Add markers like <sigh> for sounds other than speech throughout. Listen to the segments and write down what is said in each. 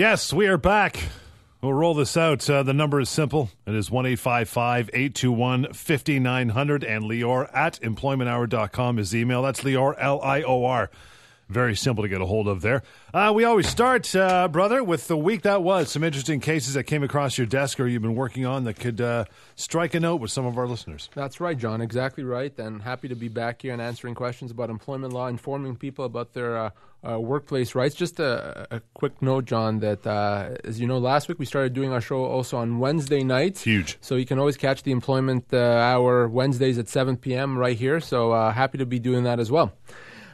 Yes, we are back. We'll roll this out. Uh, the number is simple. It is 1 821 5900. And Lior at employmenthour.com is email. That's Lior, L I O R. Very simple to get a hold of there. Uh, we always start, uh, brother, with the week that was. Some interesting cases that came across your desk or you've been working on that could uh, strike a note with some of our listeners. That's right, John. Exactly right. And happy to be back here and answering questions about employment law, informing people about their uh, uh, workplace rights. Just a, a, quick note, John, that uh, as you know, last week we started doing our show also on Wednesday nights. Huge. So you can always catch the employment hour Wednesdays at 7 p.m. right here. So happy to be doing that as well.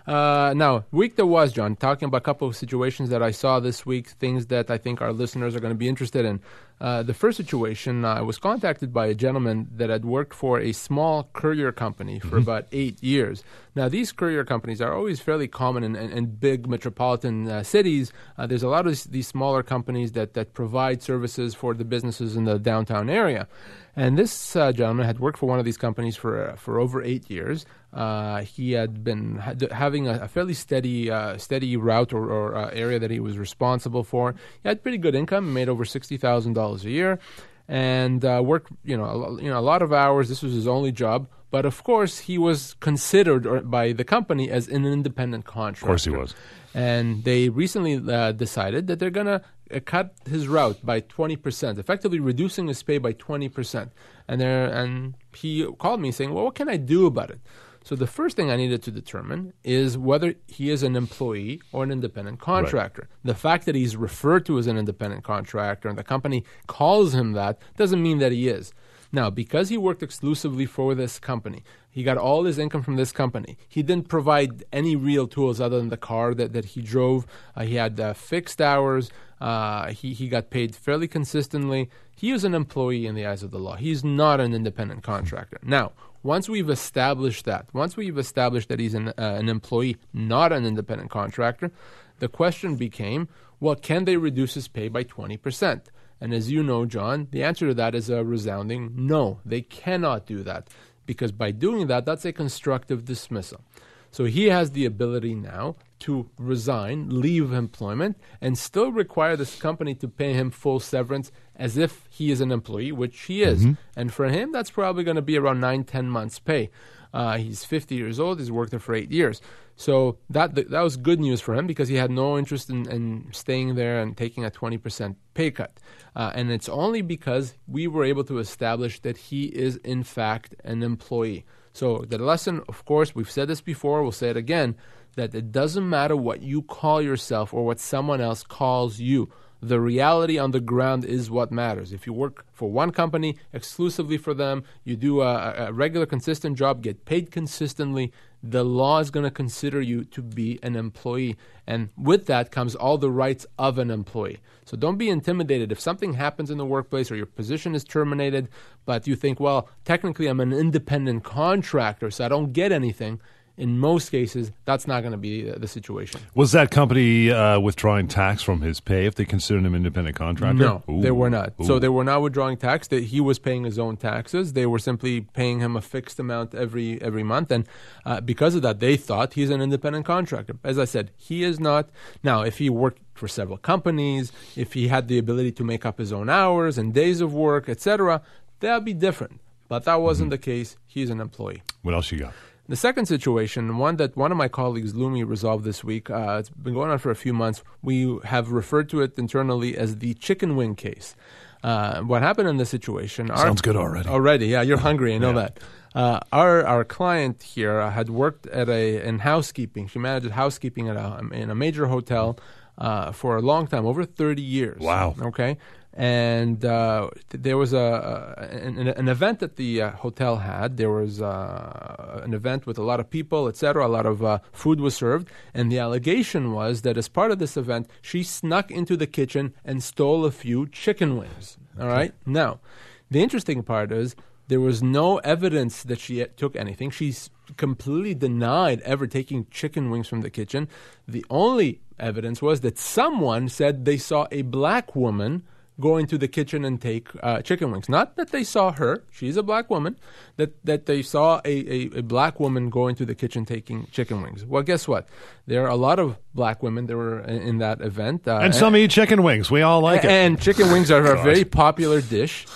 Uh, now, week that was, John, talking about a couple of situations that I saw this week, things that I think our listeners are going to be interested in. Uh, the first situation, uh, I was contacted by a gentleman that had worked for a small courier company for mm-hmm. about eight years. Now, these courier companies are always fairly common in, in, in big metropolitan uh, cities. Uh, there's a lot of these smaller companies that, that provide services for the businesses in the downtown area. And this uh, gentleman had worked for one of these companies for uh, for over eight years. Uh, he had been ha- having a, a, fairly steady uh, steady route or, or uh, area that he was responsible for. He had pretty good income, made over sixty thousand dollars a year, and uh, worked you know a, you know a lot of hours. This was his only job. But of course, he was considered by the company as an independent contractor. Of course, he was. And they recently uh, decided that they're going to cut his route by 20%, effectively reducing his pay by 20%. And, there, and he called me saying, Well, what can I do about it? So the first thing I needed to determine is whether he is an employee or an independent contractor. Right. The fact that he's referred to as an independent contractor and the company calls him that doesn't mean that he is. Now, because he worked exclusively for this company, he got all his income from this company. He didn't provide any real tools other than the car that, that he drove. Uh, he had uh, fixed hours. Uh, he, he got paid fairly consistently. He is an employee in the eyes of the law. He's not an independent contractor. Now, once we've established that, once we've established that he's an, uh, an employee, not an independent contractor, the question became well, can they reduce his pay by 20%? And as you know, John, the answer to that is a resounding no. They cannot do that because by doing that, that's a constructive dismissal. So he has the ability now to resign, leave employment, and still require this company to pay him full severance as if he is an employee, which he is. Mm-hmm. And for him, that's probably going to be around nine, ten months' pay. Uh, he's 50 years old. He's worked there for eight years. So that that was good news for him because he had no interest in, in staying there and taking a 20% pay cut. Uh, and it's only because we were able to establish that he is, in fact, an employee. So the lesson, of course, we've said this before, we'll say it again, that it doesn't matter what you call yourself or what someone else calls you the reality on the ground is what matters. If you work for one company exclusively for them, you do a, a regular, consistent job, get paid consistently, the law is going to consider you to be an employee. And with that comes all the rights of an employee. So don't be intimidated. If something happens in the workplace or your position is terminated, but you think, well, technically I'm an independent contractor, so I don't get anything in most cases, that's not going to be the situation. Was that company uh, withdrawing tax from his pay if they considered him independent contractor? No, Ooh. they were not. Ooh. So they were not withdrawing tax. That he was paying his own taxes. They were simply paying him a fixed amount every every month, and uh, because of that, they thought he's an independent contractor. As I said, he is not. Now, if he worked for several companies, if he had the ability to make up his own hours and days of work, etc., that'd be different. But that wasn't mm-hmm. the case. He's an employee. What else you got? The second situation, one that one of my colleagues, Lumi, resolved this week, uh, it's been going on for a few months. We have referred to it internally as the chicken wing case. Uh, what happened in this situation? Sounds good already. Already, yeah, you're hungry. I know yeah. that. Uh, our our client here uh, had worked at a in housekeeping. She managed housekeeping at a in a major hotel uh, for a long time, over thirty years. Wow. Okay, and uh, there was a, an, an, event that the uh, hotel had. There was uh, an event with a lot of people, etc. A lot of uh, food was served, and the allegation was that as part of this event, she snuck into the kitchen and stole a few chicken wings. All right. Now, the interesting part is there was no evidence that she took anything. She's completely denied ever taking chicken wings from the kitchen. The only evidence was that someone said they saw a black woman go into the kitchen and take uh, chicken wings. Not that they saw her; she's a black woman. That that they saw a, a, a, black woman go into the kitchen taking chicken wings. Well, guess what? There are a lot of black women that were in, in that event, uh, and some and, eat chicken wings. We all like and, it. And chicken wings are a <laughs> very popular dish.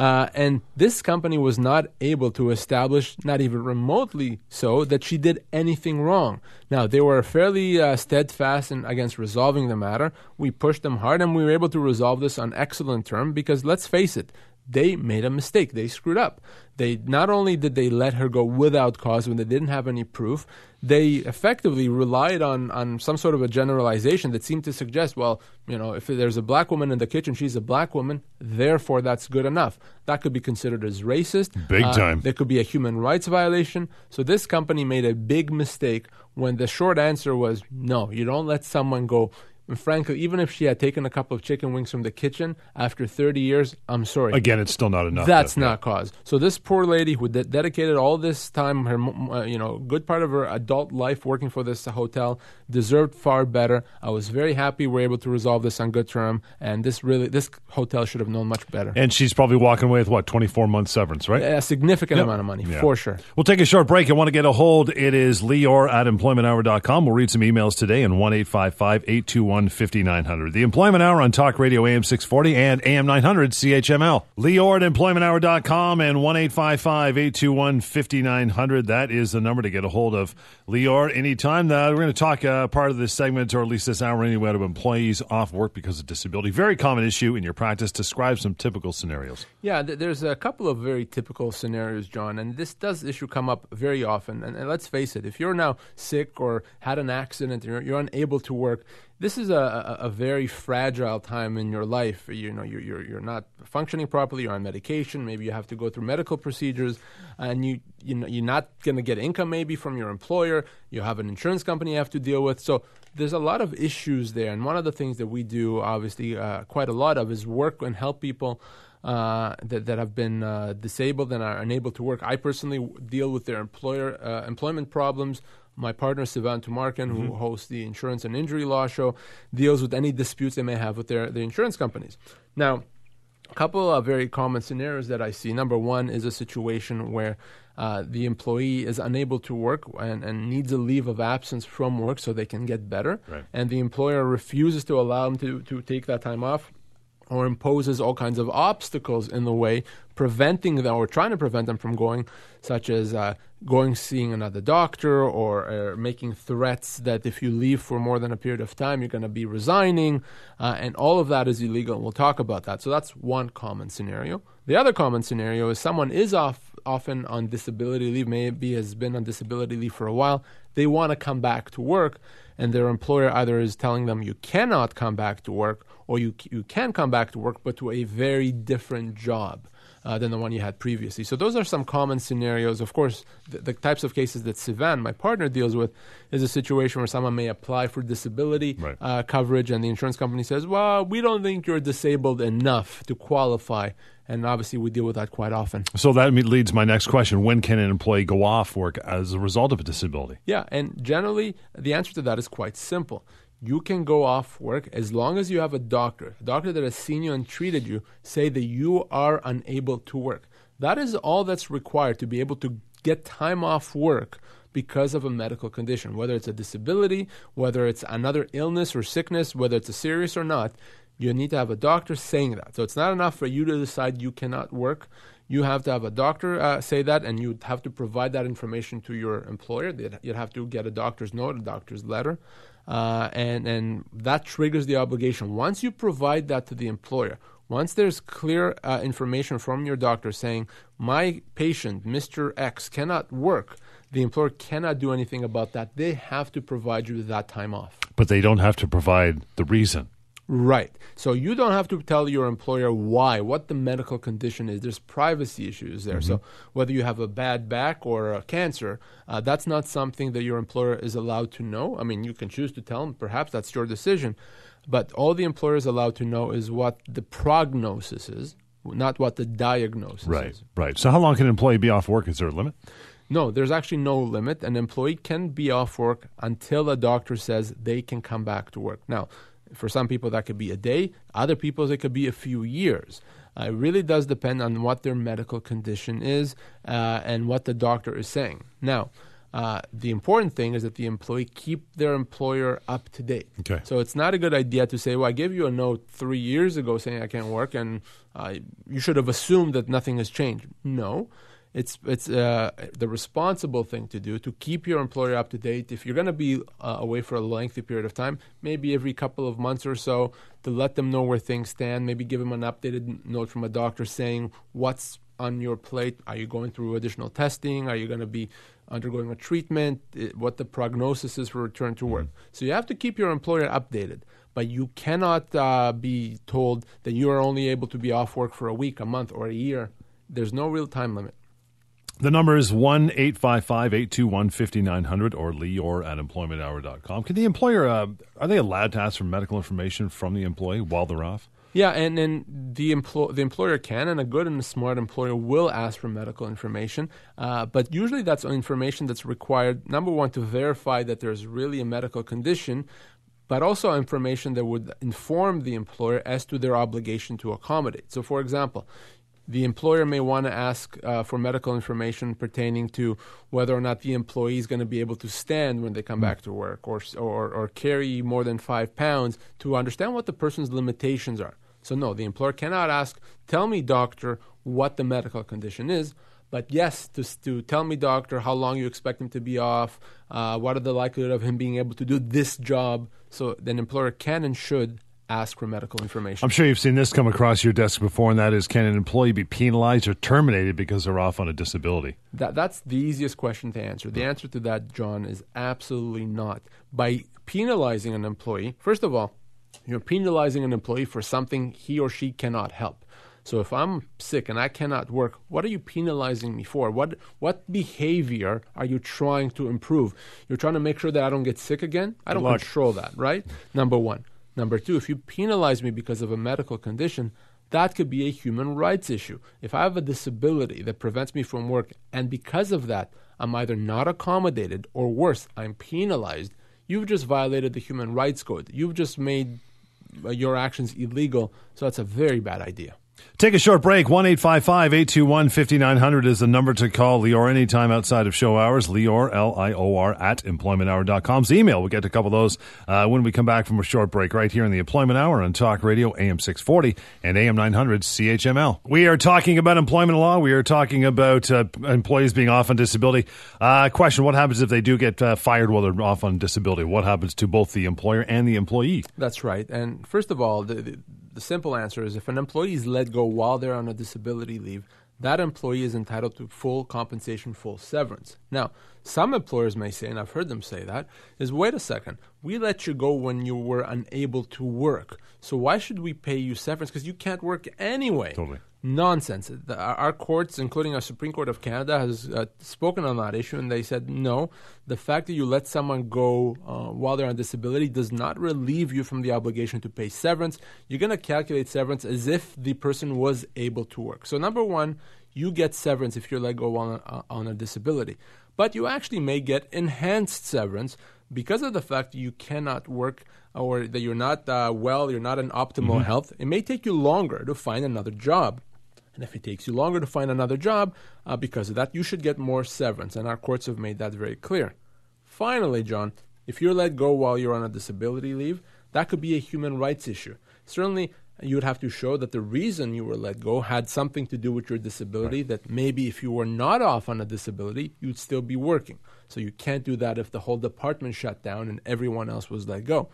Uh, and this company was not able to establish, not even remotely so, that she did anything wrong. Now, they were fairly uh, steadfast in, against resolving the matter. We pushed them hard, and we were able to resolve this on excellent terms because, let's face it, they made a mistake. They screwed up. They not only did they let her go without cause when they didn't have any proof, they effectively relied on on some sort of a generalization that seemed to suggest, well, you know, if there's a black woman in the kitchen, she's a black woman, therefore that's good enough. That could be considered as racist. Big uh, time. There could be a human rights violation. So this company made a big mistake when the short answer was no, you don't let someone go and frankly, even if she had taken a couple of chicken wings from the kitchen after 30 years, I'm sorry. Again, it's still not enough. That's though, not cause. So this poor lady who de- dedicated all this time, her uh, you know, good part of her adult life working for this hotel, deserved far better. I was very happy we are able to resolve this on good term, and this really this hotel should have known much better. And she's probably walking away with what 24 months severance, right? A significant yep. amount of money yeah. for sure. We'll take a short break. I want to get a hold. It is Lior at employmenthour.com. We'll read some emails today and one eight five five eight two one fifty nine hundred. The Employment Hour on Talk Radio AM 640 and AM 900 CHML. Lior at employmenthour.com and 1 821 5900. That is the number to get a hold of Lior anytime. Uh, we're going to talk uh, part of this segment, or at least this hour anyway, of employees off work because of disability. Very common issue in your practice. Describe some typical scenarios. Yeah, th- there's a couple of very typical scenarios, John, and this does issue come up very often. And, and let's face it, if you're now sick or had an accident, you're, you're unable to work, this is a, a, very fragile time in your life. You know, you're, you're, you're not functioning properly, you're on medication, maybe you have to go through medical procedures, and you, you know, you're not going to get income maybe from your employer, you have an insurance company you have to deal with. So there's a lot of issues there. And one of the things that we do, obviously, uh, quite a lot of is work and help people. Uh, that, that have been uh, disabled and are unable to work. I personally deal with their employer uh, employment problems my partner, Sivan Tumarkin, mm-hmm. who hosts the Insurance and Injury Law Show, deals with any disputes they may have with their, their insurance companies. Now, a couple of very common scenarios that I see. Number one is a situation where uh, the employee is unable to work and, and, needs a leave of absence from work so they can get better, right. and the employer refuses to allow them to, to take that time off or imposes all kinds of obstacles in the way, preventing them or trying to prevent them from going, such as uh, going seeing another doctor or uh, making threats that if you leave for more than a period of time, you're going to be resigning, uh, and all of that is illegal. And we'll talk about that. So that's one common scenario. The other common scenario is someone is off often on disability leave, maybe has been on disability leave for a while. They want to come back to work, and their employer either is telling them you cannot come back to work or you, you can come back to work, but to a very different job. Uh, than the one you had previously. So those are some common scenarios. Of course, the, the, types of cases that Sivan, my partner, deals with is a situation where someone may apply for disability right. uh, coverage, and the insurance company says, "Well, we don't think you're disabled enough to qualify." And obviously, we deal with that quite often. So that leads my next question: When can an employee go off work as a result of a disability? Yeah, and generally, the answer to that is quite simple you can go off work as long as you have a doctor, a doctor that has seen you and treated you, say that you are unable to work. That is all that's required to be able to get time off work because of a medical condition, whether it's a disability, whether it's another illness or sickness, whether it's a serious or not. You need to have a doctor saying that. So it's not enough for you to decide you cannot work. You have to have a doctor uh, say that, and you'd have to provide that information to your employer. You'd have to get a doctor's note, a doctor's letter uh, and and that triggers the obligation. Once you provide that to the employer, once there's clear uh, information from your doctor saying my patient, Mr. X, cannot work, the employer cannot do anything about that. They have to provide you with that time off. But they don't have to provide the reason. Right. So you don't have to tell your employer why, what the medical condition is. There's privacy issues there. Mm-hmm. So whether you have a bad back or a cancer, uh, that's not something that your employer is allowed to know. I mean, you can choose to tell them. Perhaps that's your decision. But all the employer is allowed to know is what the prognosis is, not what the diagnosis right, is. Right. So how long can an employee be off work? Is there a limit? No, there's actually no limit. An employee can be off work until a doctor says they can come back to work. Now, For some people, that could be a day. Other people, it could be a few years. Uh, it really does depend on what their medical condition is uh, and what the doctor is saying. Now, uh, the important thing is that the employee keep their employer up to date. Okay. So it's not a good idea to say, "Well, I gave you a note three years ago saying I can't work, and uh, you should have assumed that nothing has changed." No, it's it's uh, the responsible thing to do to keep your employer up to date. If you're going to be uh, away for a lengthy period of time, maybe every couple of months or so, to let them know where things stand. Maybe give them an updated note from a doctor saying what's on your plate. Are you going through additional testing? Are you going to be undergoing a treatment, what the prognosis is for return to work. Mm-hmm. So you have to keep your employer updated, but you cannot uh, be told that you are only able to be off work for a week, a month, or a year. There's no real time limit. The number is 1 855 821 5900 or Lior at employmenthour.com. Can the employer, uh, are they allowed to ask for medical information from the employee while they're off? Yeah, and, and the, empl- the employer can, and a good and a smart employer will ask for medical information. Uh, but usually that's information that's required, number one, to verify that there's really a medical condition, but also information that would inform the employer as to their obligation to accommodate. So, for example, the employer may want to ask uh, for medical information pertaining to whether or not the employee is going to be able to stand when they come mm. back to work or, or, or carry more than five pounds to understand what the person's limitations are. So, no, the employer cannot ask, tell me, doctor, what the medical condition is. But yes, to, to tell me, doctor, how long you expect him to be off, uh, what are the likelihood of him being able to do this job. So, an employer can and should ask for medical information. I'm sure you've seen this come across your desk before, and that is can an employee be penalized or terminated because they're off on a disability? That, that's the easiest question to answer. The answer to that, John, is absolutely not. By penalizing an employee, first of all, you're penalizing an employee for something he or she cannot help. So if I'm sick and I cannot work, what are you penalizing me for? What what behavior are you trying to improve? You're trying to make sure that I don't get sick again? I don't control that, right? Number 1. Number 2, if you penalize me because of a medical condition, that could be a human rights issue. If I have a disability that prevents me from work and because of that I'm either not accommodated or worse, I'm penalized, you've just violated the human rights code. You've just made uh, your actions illegal. So that's a very bad idea. Take a short break. 1 821 5900 is the number to call Lior anytime outside of show hours. Lior, L I O R, at employmenthour.com's email. We'll get to a couple of those uh, when we come back from a short break right here in the Employment Hour on Talk Radio, AM 640 and AM 900 CHML. We are talking about employment law. We are talking about uh, employees being off on disability. Uh, question What happens if they do get uh, fired while they're off on disability? What happens to both the employer and the employee? That's right. And first of all, the, the the simple answer is if an employee is let go while they're on a disability leave, that employee is entitled to full compensation, full severance. Now, some employers may say, and I've heard them say that, is wait a second, we let you go when you were unable to work. So why should we pay you severance? Because you can't work anyway. Totally nonsense. The, our courts, including our Supreme Court of Canada, has uh, spoken on that issue, and they said no. The fact that you let someone go uh, while they're on disability does not relieve you from the obligation to pay severance. You're going to calculate severance as if the person was able to work. So, number one, you get severance if you're let go on a, uh, on a disability, but you actually may get enhanced severance because of the fact that you cannot work or that you're not uh, well, you're not in optimal mm-hmm. health. It may take you longer to find another job. And if it takes you longer to find another job uh, because of that, you should get more severance. And our courts have made that very clear. Finally, John, if you're let go while you're on a disability leave, that could be a human rights issue. Certainly, you would have to show that the reason you were let go had something to do with your disability, right. that maybe if you were not off on a disability, you'd still be working. So you can't do that if the whole department shut down and everyone else was let go.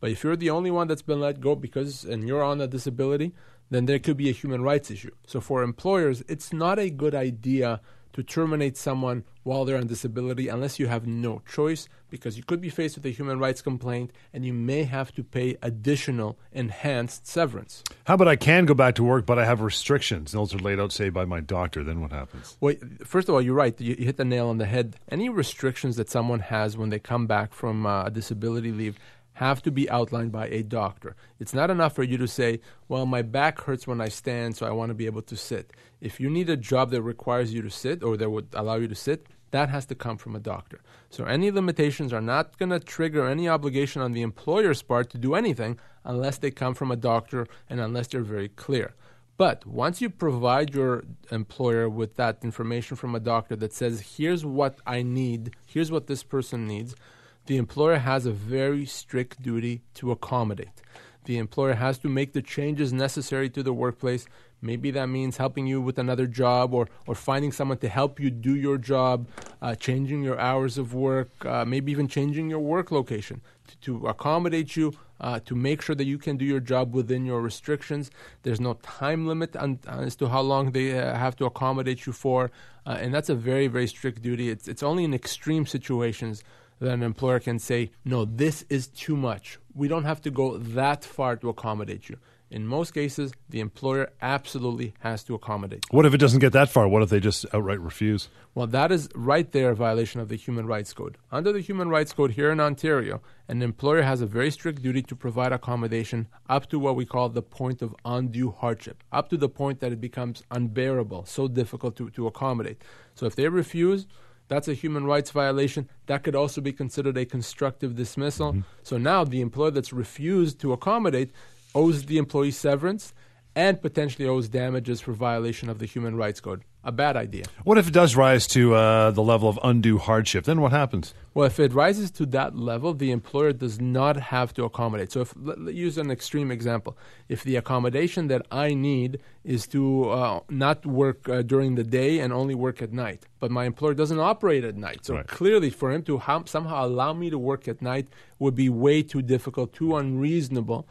But if you're the only one that's been let go because and you're on a disability, then there could be a human rights issue. So for employers, it's not a good idea to terminate someone while they're on disability unless you have no choice because you could be faced with a human rights complaint and you may have to pay additional enhanced severance. How about I can go back to work but I have restrictions? Those are laid out, say, by my doctor. Then what happens? Well, first of all, you're right. You, hit the nail on the head. Any restrictions that someone has when they come back from uh, a disability leave have to be outlined by a doctor. It's not enough for you to say, well, my back hurts when I stand, so I want to be able to sit. If you need a job that requires you to sit or that would allow you to sit, that has to come from a doctor. So any limitations are not going to trigger any obligation on the employer's part to do anything unless they come from a doctor and unless they're very clear. But once you provide your employer with that information from a doctor that says, here's what I need, here's what this person needs, the employer has a very strict duty to accommodate. The employer has to make the changes necessary to the workplace. Maybe that means helping you with another job or, or finding someone to help you do your job, uh, changing your hours of work, uh, maybe even changing your work location to, to accommodate you, uh, to make sure that you can do your job within your restrictions. There's no time limit on, as to how long they uh, have to accommodate you for, uh, and that's a very, very strict duty. It's, it's only in extreme situations that an employer can say, no, this is too much. We don't have to go that far to accommodate you. In most cases, the employer absolutely has to accommodate. What if it doesn't get that far? What if they just outright refuse? Well, that is right there a violation of the Human Rights Code. Under the Human Rights Code here in Ontario, an employer has a very strict duty to provide accommodation up to what we call the point of undue hardship, up to the point that it becomes unbearable, so difficult to, to accommodate. So if they refuse, that's a human rights violation. That could also be considered a constructive dismissal. Mm-hmm. So now the employer that's refused to accommodate owes the employee severance and potentially owes damages for violation of the Human Rights Code. A bad idea. What if it does rise to uh, the level of undue hardship? Then what happens? Well, if it rises to that level, the employer does not have to accommodate. So, if let's use an extreme example, if the accommodation that I need is to uh, not work uh, during the day and only work at night, but my employer doesn't operate at night, so right. clearly for him to ha- somehow allow me to work at night would be way too difficult, too unreasonable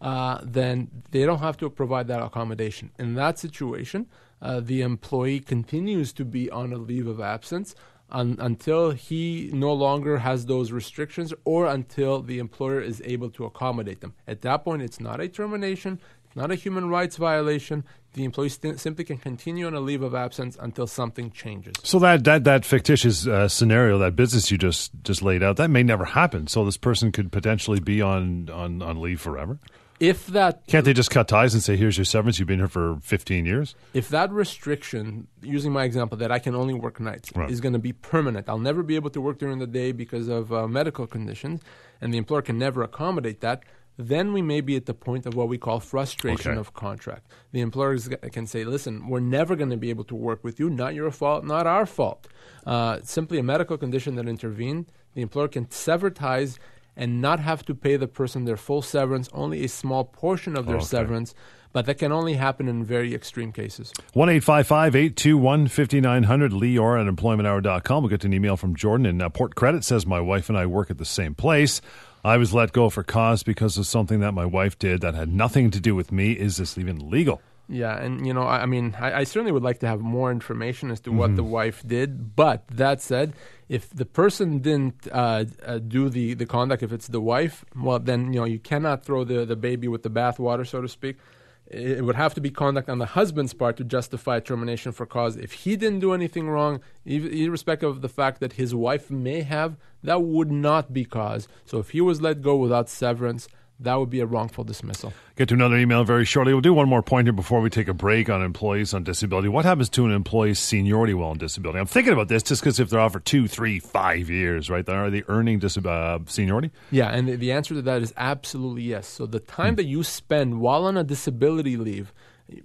uh, then they don't have to provide that accommodation. In that situation, uh, the employee continues to be on a leave of absence un- until he no longer has those restrictions or until the employer is able to accommodate them. At that point, it's not a termination, it's not a human rights violation. The employee st- simply can continue on a leave of absence until something changes. So that that that fictitious uh, scenario, that business you just just laid out, that may never happen. So this person could potentially be on on, on leave forever if that can't they just cut ties and say here's your severance you've been here for 15 years if that restriction using my example that i can only work nights right. is going to be permanent i'll never be able to work during the day because of uh, medical conditions and the employer can never accommodate that then we may be at the point of what we call frustration okay. of contract. The employers can say, listen, we're never going to be able to work with you, not your fault, not our fault. Uh, simply a medical condition that intervened, the employer can sever ties and not have to pay the person their full severance, only a small portion of their okay. severance. But that can only happen in very extreme cases. 1 821 5900, Lior at employmenthour.com. We'll get an email from Jordan in uh, Port Credit says, My wife and I work at the same place. I was let go for cause because of something that my wife did that had nothing to do with me. Is this even legal? Yeah, and you know, I, I mean, I, I, certainly would like to have more information as to mm-hmm. what the wife did. But that said, if the person didn't uh, uh, do the, the conduct, if it's the wife, well, then you know you cannot throw the, the baby with the bathwater, so to speak. It would have to be conduct on the husband's part to justify termination for cause. If he didn't do anything wrong, irrespective of the fact that his wife may have, that would not be cause. So if he was let go without severance, that would be a wrongful dismissal. Get to another email very shortly. We'll do one more point here before we take a break on employees on disability. What happens to an employee's seniority while on disability? I'm thinking about this just because if they're off for two, three, five years, right? Are they earning disab- uh, seniority? Yeah, and the, the, answer to that is absolutely yes. So the time hmm. that you spend while on a disability leave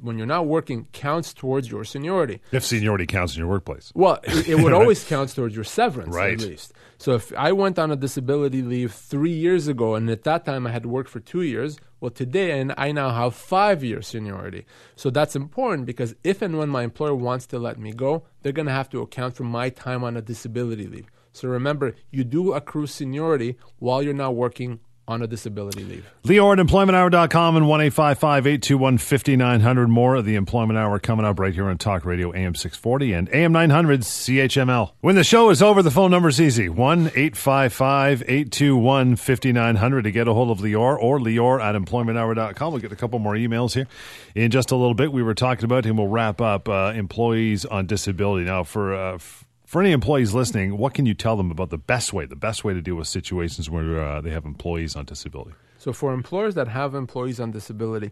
when you're not working counts towards your seniority. If seniority counts in your workplace. Well, it, it would <laughs> right. always count towards your severance, right. at least. So if I went on a disability leave three years ago, and at that time I had worked for two years, well, today and I now have five years seniority. So that's important because if and when my employer wants to let me go, they're going to have to account for my time on a disability leave. So remember, you do accrue seniority while you're not working on a disability leave. Lior at employmenthour.com and 1 821 5900. More of the Employment Hour coming up right here on Talk Radio AM 640 and AM 900 CHML. When the show is over, the phone number is easy 1 855 821 5900 to get a hold of Lior or Lior at employmenthour.com. We'll get a couple more emails here in just a little bit. We were talking about, and we'll wrap up uh, employees on disability. Now, for. Uh, for any employees listening, what can you tell them about the best way, the best way to deal with situations where uh, they have employees on disability? So, for employers that have employees on disability,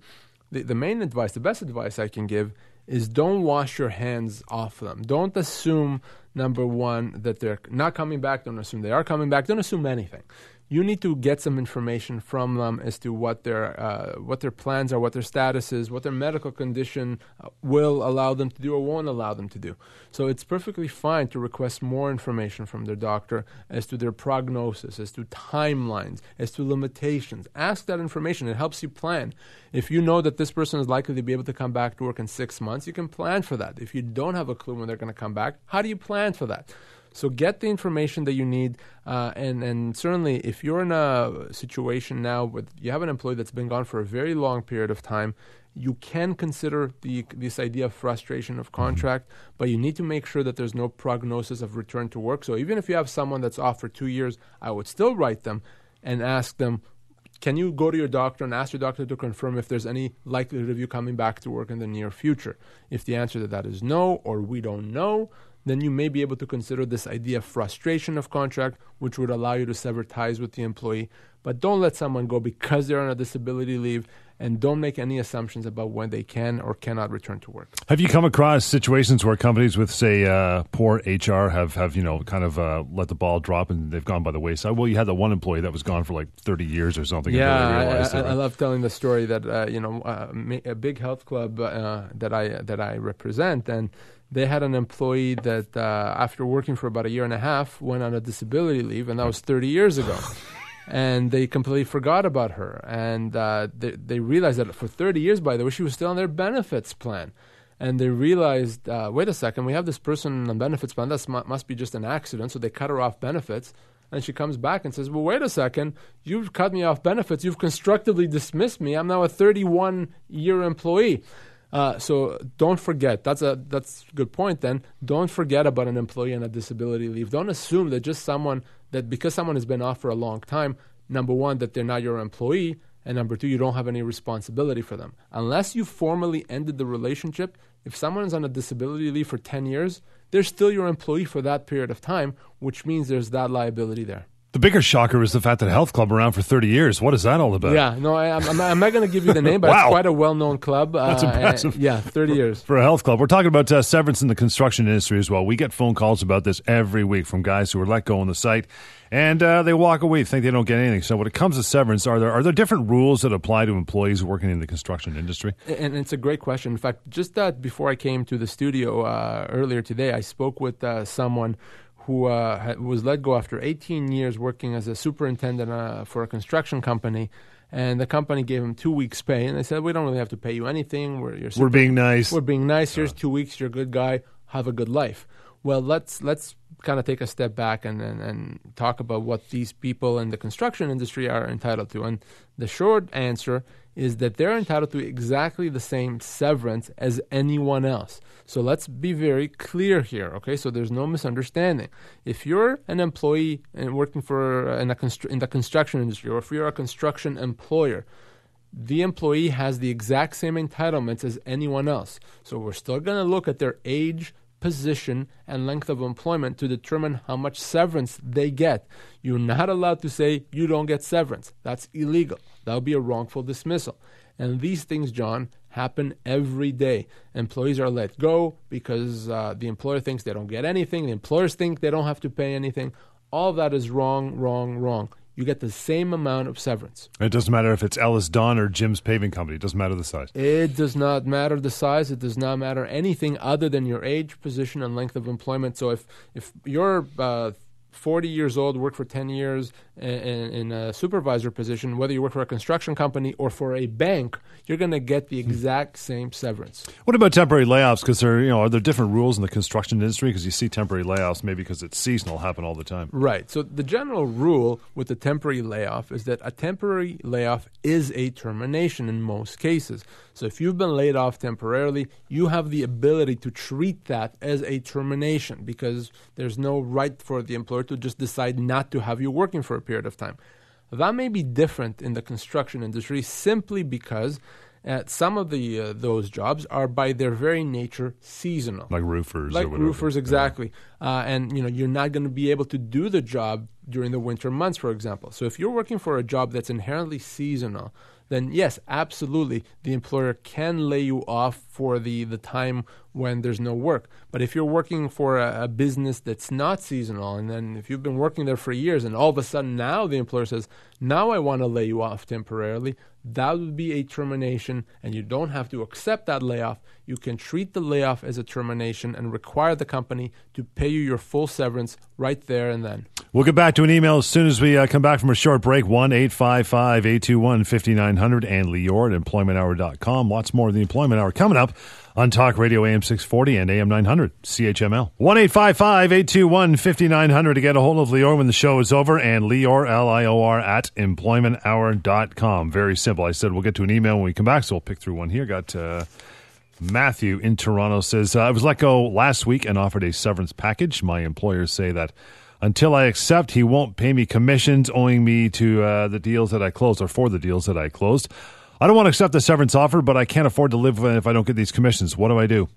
the, the main advice, the best advice I can give is don't wash your hands off them. Don't assume, number one, that they're not coming back. Don't assume they are coming back. Don't assume anything you need to get some information from them as to what their uh, what their plans are, what their status is, what their medical condition uh, will allow them to do or won't allow them to do. So it's perfectly fine to request more information from their doctor as to their prognosis, as to timelines, as to limitations. Ask that information; it helps you plan. If you know that this person is likely to be able to come back to work in six months, you can plan for that. If you don't have a clue when they're going to come back, how do you plan for that? So get the information that you need, uh, and and certainly if you're in a situation now with you have an employee that's been gone for a very long period of time, you can consider the this idea of frustration of contract, mm-hmm. but you need to make sure that there's no prognosis of return to work. So even if you have someone that's off for two years, I would still write them and ask them. Can you go to your doctor and ask your doctor to confirm if there's any likelihood of you coming back to work in the near future? If the answer to that is no, or we don't know, then you may be able to consider this idea of frustration of contract, which would allow you to sever ties with the employee. But don't let someone go because they're on a disability leave and don't make any assumptions about when they can or cannot return to work. Have you come across situations where companies with, say, uh, poor HR have, have you know kind of uh, let the ball drop and they've gone by the wayside? Well, you had the one employee that was gone for like thirty years or something. Yeah, I, I. I, love telling the story that uh, you know uh, a big health club uh, that I that I represent and they had an employee that uh, after working for about a year and a half went on a disability leave and that was 30 years ago. <laughs> And they completely forgot about her. And uh, they, they, realized that for 30 years by the way she was still on their benefits plan. And they realized uh, wait a second we have this person on the benefits plan that must be just an accident so they cut her off benefits. And she comes back and says well wait a second you've cut me off benefits you've constructively dismissed me i'm now a 31 year employee uh, so don't forget. That's a that's a good point. Then don't forget about an employee on a disability leave. Don't assume that just someone that because someone has been off for a long time. Number one, that they're not your employee, and number two, you don't have any responsibility for them unless you formally ended the relationship. If someone is on a disability leave for ten years, they're still your employee for that period of time, which means there's that liability there. The bigger shocker is the fact that Health Club around for 30 years. What is that all about? Yeah, no, I, am I'm not going to give you the name, but <laughs> wow. it's quite a well-known club. That's uh, impressive. yeah, 30 years. For a health club. We're talking about uh, severance in the construction industry as well. We get phone calls about this every week from guys who are let go on the site and uh, they walk away think they don't get anything. So when it comes to severance, are there are there different rules that apply to employees working in the construction industry? And it's a great question. In fact, just that before I came to the studio uh, earlier today, I spoke with uh, someone who uh, was let go after 18 years working as a superintendent uh, for a construction company. And the company gave him two weeks' pay, and they said, "We don't really have to pay you anything. We're super, we're being nice. We're being nice. Here's two weeks. You're a good guy. Have a good life." Well, let's let's kind of take a step back and, and, and talk about what these people in the construction industry are entitled to. And the short answer is that they're entitled to exactly the same severance as anyone else. So let's be very clear here, okay? So there's no misunderstanding. If you're an employee and working for uh, constru- in the construction industry, or if you're a construction employer, the employee has the exact same entitlements as anyone else. So we're still going to look at their age, position, and length of employment to determine how much severance they get. You're not allowed to say you don't get severance. That's illegal. That would be a wrongful dismissal. And these things, John, happen every day. Employees are let go because uh, the employer thinks they don't get anything, the employers think they don't have to pay anything. All that is wrong, wrong, wrong you get the same amount of severance. It doesn't matter if it's EllisDon or Jim's Paving Company. It doesn't matter the size. It does not matter the size. It does not matter anything other than your age, position, and length of employment. So if if you're uh, 40 years old, work for 10 years in, in, a supervisor position, whether you work for a construction company or for a bank, you're going to get the hmm. exact same severance. What about temporary layoffs? Because there, you know, are there different rules in the construction industry? Because you see temporary layoffs, maybe because it's seasonal, happen all the time. Right. So the general rule with the temporary layoff is that a temporary layoff is a termination in most cases. So if you've been laid off temporarily, you have the ability to treat that as a termination because there's no right for the employer to just decide not to have you working for a period of time. That may be different in the construction industry simply because uh, some of the uh, those jobs are by their very nature seasonal, like roofers, like roofers, exactly. Yeah. Uh, and you know you're not going to be able to do the job during the winter months, for example. So if you're working for a job that's inherently seasonal, then yes, absolutely, the employer can lay you off for the, the time when there's no work. But if you're working for a, a, business that's not seasonal, and then if you've been working there for years, and all of a sudden now the employer says, now I want to lay you off temporarily, that would be a termination, and you don't have to accept that layoff. You can treat the layoff as a termination and require the company to pay you your full severance right there and then. We'll get back to an email as soon as we uh, come back from a short break. 1 855 821 5900 and Lior at employmenthour.com. Lots more of the Employment Hour coming up on Talk Radio AM 640 and AM 900 CHML. 1 821 5900 to get a hold of Lior when the show is over and Lior, L I O R, at employmenthour.com. Very simple. I said we'll get to an email when we come back, so we'll pick through one here. Got uh, Matthew in Toronto says, uh, I was let go last week and offered a severance package. My employers say that until I accept, he won't pay me commissions owing me to uh, the deals that I closed or for the deals that I closed. I don't want to accept the severance offer, but I can't afford to live if I don't get these commissions. What do I do?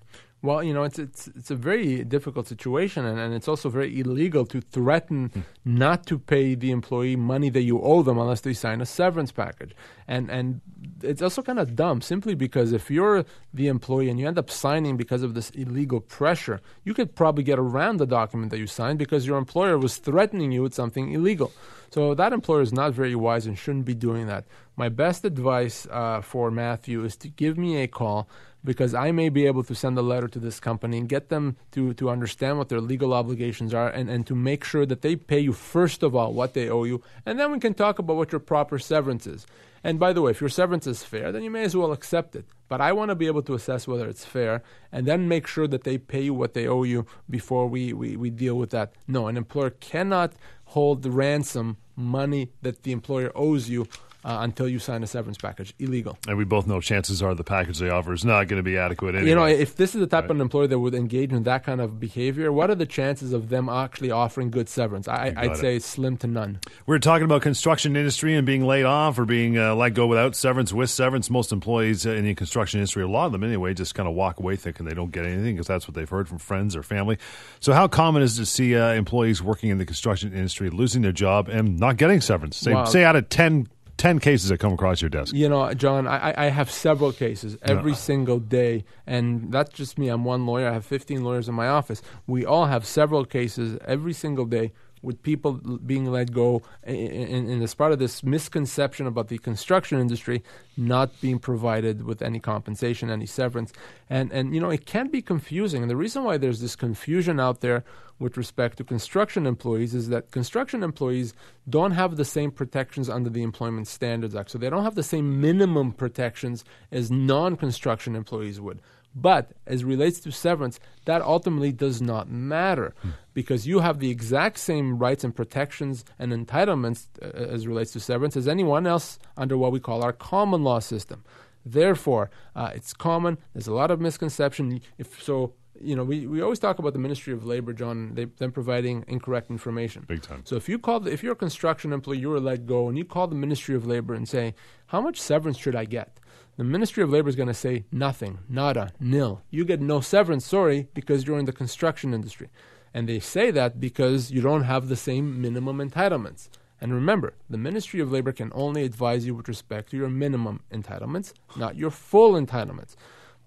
Well, you know, it's it's it's a very difficult situation, and, and it's also very illegal to threaten mm. not to pay the employee money that you owe them unless they sign a severance package. And and it's also kind of dumb, simply because if you're the employee and you end up signing because of this illegal pressure, you could probably get around the document that you signed because your employer was threatening you with something illegal. So that employer is not very wise and shouldn't be doing that. My best advice uh, for Matthew is to give me a call because I may be able to send a letter to this company and get them to, to understand what their legal obligations are and, and to make sure that they pay you, first of all, what they owe you. And then we can talk about what your proper severance is. And by the way, if your severance is fair, then you may as well accept it. But I want to be able to assess whether it's fair and then make sure that they pay you what they owe you before we, we, we deal with that. No, an employer cannot hold the ransom money that the employer owes you uh, until you sign a severance package. Illegal. And we both know chances are the package they offer is not going to be adequate anyway. You know, if this is the type right. of employer that would engage in that kind of behavior, what are the chances of them actually offering good severance? I, would say slim to none. We are talking about construction industry and being laid off or being uh, let go without severance. With severance, most employees in the construction industry, a lot of them anyway, just kind of walk away thinking they don't get anything because that's what they've heard from friends or family. So, how common is it to see uh, employees working in the construction industry losing their job and not getting severance? Say, wow. say out of 10 10 cases that come across your desk? You know, John, I, I have several cases every single day. And that's just me. I'm one lawyer. I have 15 lawyers in my office. We all have several cases every single day with people being let go and as part of this misconception about the construction industry not being provided with any compensation, any severance. And, and, you know, it can be confusing. And the reason why there's this confusion out there with respect to construction employees is that construction employees don't have the same protections under the Employment Standards Act. So they don't have the same minimum protections as non construction employees would. But as relates to severance, that ultimately does not matter hmm. because you have the exact same rights and protections and entitlements uh, as relates to severance as anyone else under what we call our common law system. Therefore, uh, it's common. There's a lot of misconception. If so, you know, we, we always talk about the Ministry of Labor, John, they, them providing incorrect information. Big time. So if you call, the, if you're a construction employee, you were let go, and you call the Ministry of Labor and say, how much severance should I get? The Ministry of Labor is going to say nothing, nada, nil. You get no severance, sorry, because you're in the construction industry. And they say that because you don't have the same minimum entitlements. And remember, the Ministry of Labor can only advise you with respect to your minimum entitlements, not your full entitlements.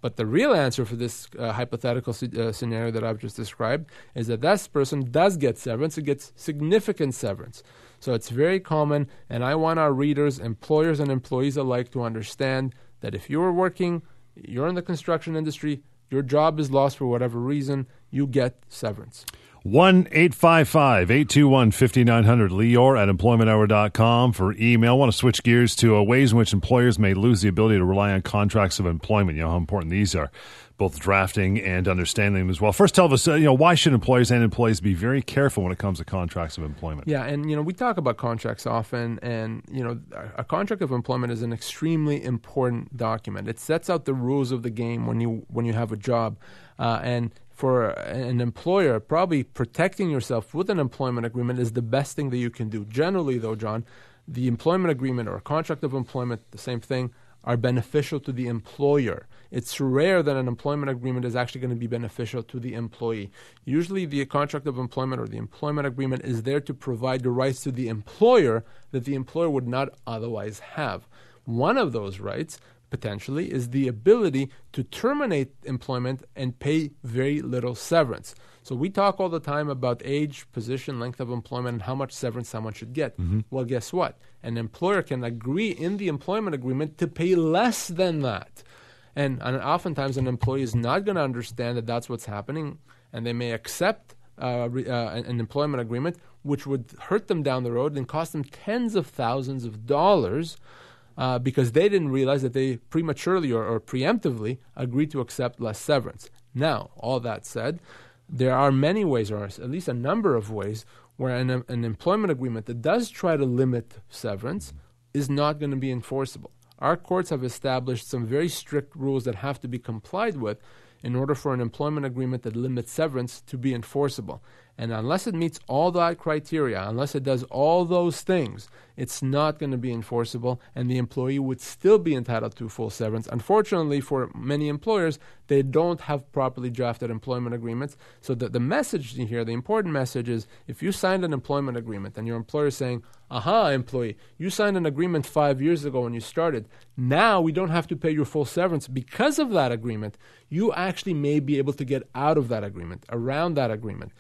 But the real answer for this uh, hypothetical uh, scenario that I've just described is that that person does get severance, it gets significant severance. So it's very common, and I want our readers, employers, and employees alike to understand that if you're working, you're in the construction industry, your job is lost for whatever reason, you get severance. 1 855 821 5900. Lior at employmenthour.com for email. I want to switch gears to uh, ways in which employers may lose the ability to rely on contracts of employment. You know how important these are both drafting and understanding them as well. First, tell us, uh, you know, why should employers and employees be very careful when it comes to contracts of employment? Yeah, and you know, we talk about contracts often, and you know, a contract of employment is an extremely important document. It sets out the rules of the game when you when you have a job, uh, and for an employer, probably protecting yourself with an employment agreement is the best thing that you can do. Generally, though, John, the employment agreement or a contract of employment, the same thing, are beneficial to the employer it's rare that an employment agreement is actually going to be beneficial to the employee. Usually, the contract of employment or the employment agreement is there to provide the rights to the employer that the employer would not otherwise have. One of those rights potentially is the ability to terminate employment and pay very little severance. So we talk all the time about age, position, length of employment, and how much severance someone should get. Mm-hmm. Well, guess what? An employer can agree in the employment agreement to pay less than that. And, and oftentimes, an employee is not going to understand that that's what's happening, and they may accept uh, re, uh, an employment agreement, which would hurt them down the road and cost them tens of thousands of dollars. Uh, because they didn't realize that they prematurely or, or, preemptively agreed to accept less severance. Now, all that said, there are many ways, or at least a number of ways, where an, an employment agreement that does try to limit severance is not going to be enforceable. Our courts have established some very strict rules that have to be complied with in order for an employment agreement that limits severance to be enforceable. And unless it meets all that criteria, unless it does all those things, it's not going to be enforceable, and the employee would still be entitled to full severance. Unfortunately, for many employers, they don't have properly drafted employment agreements. So the, the message here, the important message is if you signed an employment agreement and your employer is saying, aha, employee, you signed an agreement five years ago when you started. Now we don't have to pay your full severance because of that agreement. You actually may be able to get out of that agreement, around that agreement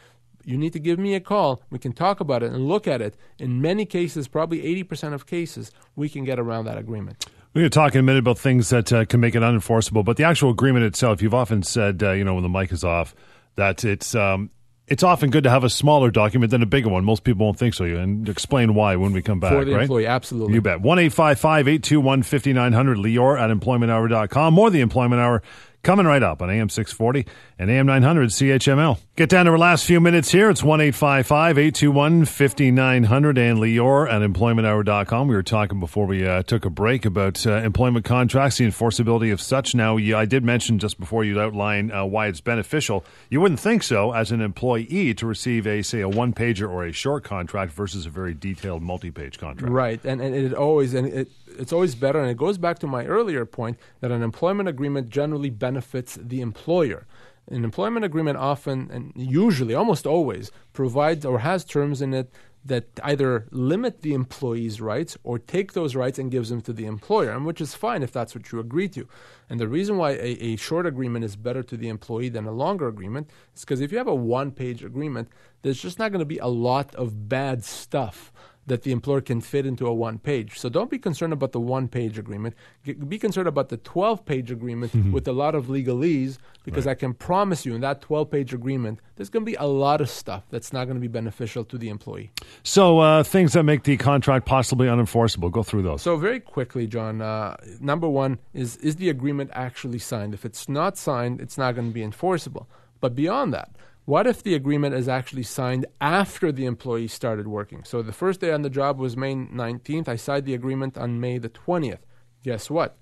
you need to give me a call. We can talk about it and look at it. In many cases, probably 80% of cases, we can get around that agreement. We're going to talk in a minute about things that uh, can make it unenforceable, but the actual agreement itself, you've often said, uh, you know, when the mic is off, that it's um, it's often good to have a smaller document than a bigger one. Most people won't think so. And explain why when we come back, For the right? employee, absolutely. You bet. 1 821 5900, Lior at employmenthour.com. More The Employment Hour coming right up on AM 640 and AM 900 CHML. Get down to our last few minutes here. It's 1 821 5900 and Lior at employmenthour.com. We were talking before we uh, took a break about uh, employment contracts, the enforceability of such. Now, I did mention just before you outline uh, why it's beneficial. You wouldn't think so as an employee to receive a, say, a one pager or a short contract versus a very detailed multi page contract. Right. And, and it always, and it, it's always better, and it goes back to my earlier point that an employment agreement generally benefits the employer. An employment agreement often and usually, almost always, provides or has terms in it that either limit the employee's rights or take those rights and gives them to the employer, and which is fine if that's what you agree to. And the reason why a, a short agreement is better to the employee than a longer agreement is because if you have a one page agreement, there's just not going to be a lot of bad stuff that the employer can fit into a one page. So don't be concerned about the one page agreement. be concerned about the 12 page agreement mm-hmm. with a lot of legalese because right. I can promise you in that 12 page agreement, there's going to be a lot of stuff that's not going to be beneficial to the employee. So uh, things that make the contract possibly unenforceable, go through those. So very quickly, John, uh, number one is is the agreement actually signed? If it's not signed, it's not going to be enforceable. But beyond that, what if the agreement is actually signed after the employee started working? So the first day on the job was May 19th. I signed the agreement on May the 20th. Guess what?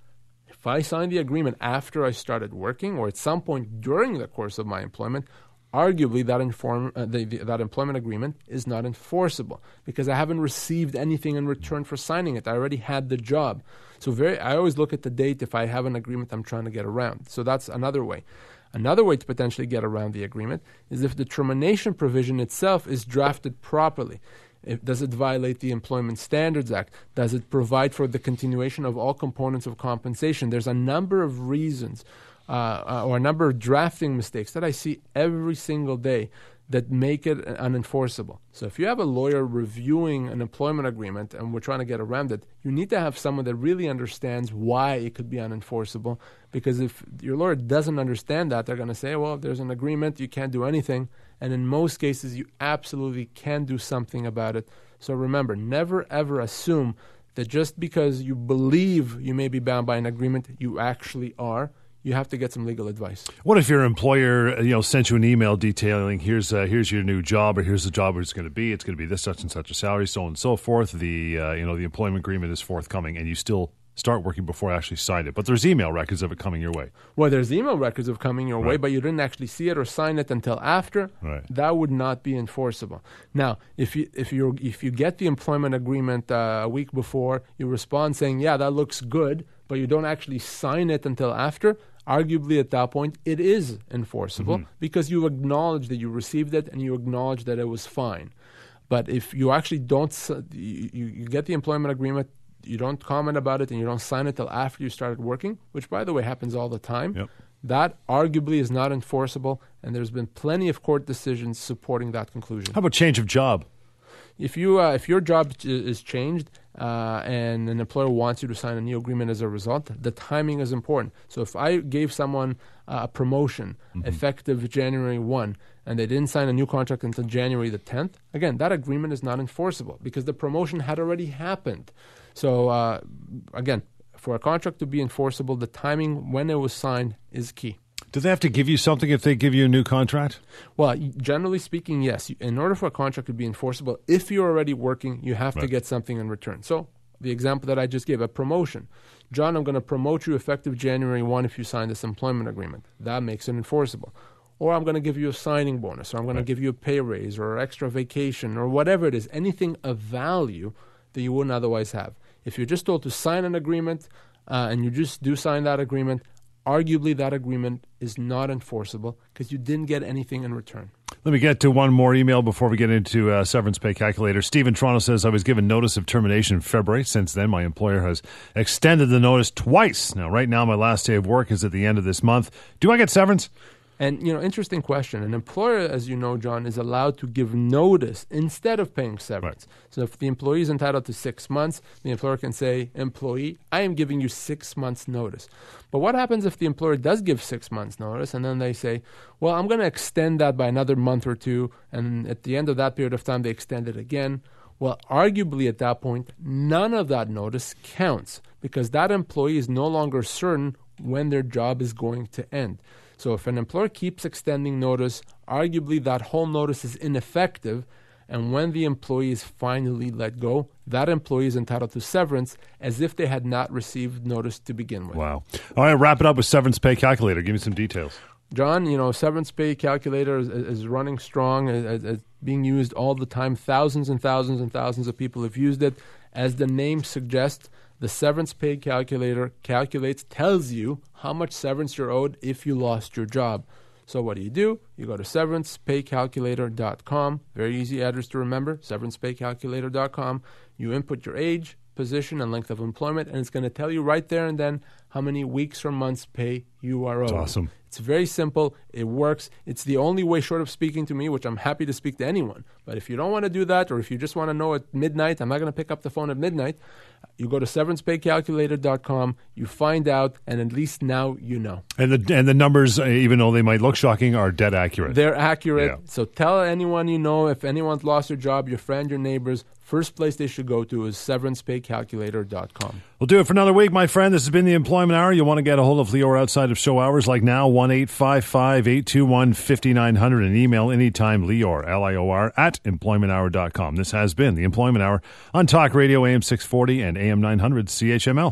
If I signed the agreement after I started working or at some point during the course of my employment, arguably that, inform, uh, the, the, that employment agreement is not enforceable because I haven't received anything in return for signing it. I already had the job. So very, I always look at the date if I have an agreement I'm trying to get around. So that's another way. Another way to potentially get around the agreement is if the termination provision itself is drafted properly. If, does it violate the Employment Standards Act? Does it provide for the continuation of all components of compensation? There's a number of reasons uh, uh, or a number of drafting mistakes that I see every single day that make it unenforceable. So if you have a lawyer reviewing an employment agreement and we're trying to get around it, you need to have someone that really understands why it could be unenforceable. Because if your lawyer doesn't understand that, they're going to say, well, if there's an agreement, you can't do anything. And in most cases, you absolutely can do something about it. So remember, never ever assume that just because you believe you may be bound by an agreement, you actually are you have to get some legal advice. What if your employer, you know, sent you an email detailing here's uh, here's your new job or here's the job where it's going to be. It's going to be this such and such a salary, so on and so forth. The uh, you know the employment agreement is forthcoming, and you still start working before I actually sign it. But there's email records of it coming your way. Well, there's email records of coming your right. way, but you didn't actually see it or sign it until after. Right. That would not be enforceable. Now, if you if you if you get the employment agreement uh, a week before, you respond saying, "Yeah, that looks good," but you don't actually sign it until after arguably at that point it is enforceable mm-hmm. because you acknowledge that you received it and you acknowledge that it was fine. But if you actually don't, you, you get the employment agreement you don't comment about it and you don't sign it till after you started working, which by the way happens all the time. Yep. That arguably is not enforceable, and there's been plenty of court decisions supporting that conclusion. How about change of job? If you uh, if your job is changed uh, and an employer wants you to sign a new agreement as a result, the timing is important. So if I gave someone uh, a promotion effective January one and they didn't sign a new contract until January the tenth, again that agreement is not enforceable because the promotion had already happened. So uh, again, for a contract to be enforceable, the timing when it was signed is key. Do they have to give you something if they give you a new contract? Well, generally speaking, yes. In order for a contract to be enforceable, if you're already working, you have to get something in return. So, the example that I just gave, a promotion. John, I'm going to promote you effective January 1 if you sign this employment agreement. That makes it enforceable. Or I'm going to give you a signing bonus, or I'm going Right. to give you a pay raise, or extra vacation, or whatever it is, anything of value that you wouldn't otherwise have. If you're just told to sign an agreement uh, and you just do sign that agreement, arguably that agreement is not enforceable because you didn't get anything in return. Let me get to one more email before we get into uh, severance pay calculator. Stephen Toronto says I was given notice of termination in February. Since then, my employer has extended the notice twice. Now, right now, my last day of work is at the end of this month. Do I get severance? And you know, interesting question. An employer, as you know, John, is allowed to give notice instead of paying severance. So if the employee is entitled to six months, the employer can say, "Employee, I am giving you six months' notice." But what happens if the employer does give six months' notice, and then they say, "Well, I'm going to extend that by another month or two, and at the end of that period of time, they extend it again." Well, arguably at that point, none of that notice counts because that employee is no longer certain when their job is going to end. So if an employer keeps extending notice, arguably that whole notice is ineffective. And when the employee is finally let go, that employee is entitled to severance as if they had not received notice to begin with. Wow. All right, wrap it up with severance pay calculator. Give me some details. John, you know, severance pay calculator is, is running strong, is, is being used all the time. Thousands and thousands and thousands of people have used it. As the name suggests, the severance pay calculator calculates, tells you how much severance you're owed if you lost your job. So what do you do? You go to severancepaycalculator.com. Very easy address to remember, severancepaycalculator.com. You input your age, position, and length of employment, and it's going to tell you right there and then how many weeks or months pay you are owed. That's awesome. It's very simple. It works. It's the only way, short of speaking to me, which I'm happy to speak to anyone. But if you don't want to do that, or if you just want to know at midnight, I'm not going to pick up the phone at midnight. You go to severancepaycalculator.com. You find out, and at least now you know. And the and the numbers, uh, even though they might look shocking, are dead accurate. They're accurate. Yeah. So tell anyone you know, if anyone's lost their job, your friend, your neighbors, first place they should go to is severancepaycalculator.com. We'll do it for another week, my friend. This has been the Employment Hour. You'll want to get a hold of Lior outside of show hours like now, 1 855 821 5900, and email anytime Lior, L I O R, at employmenthour.com. This has been the Employment Hour on Talk Radio AM 640 and AM 900 CHML.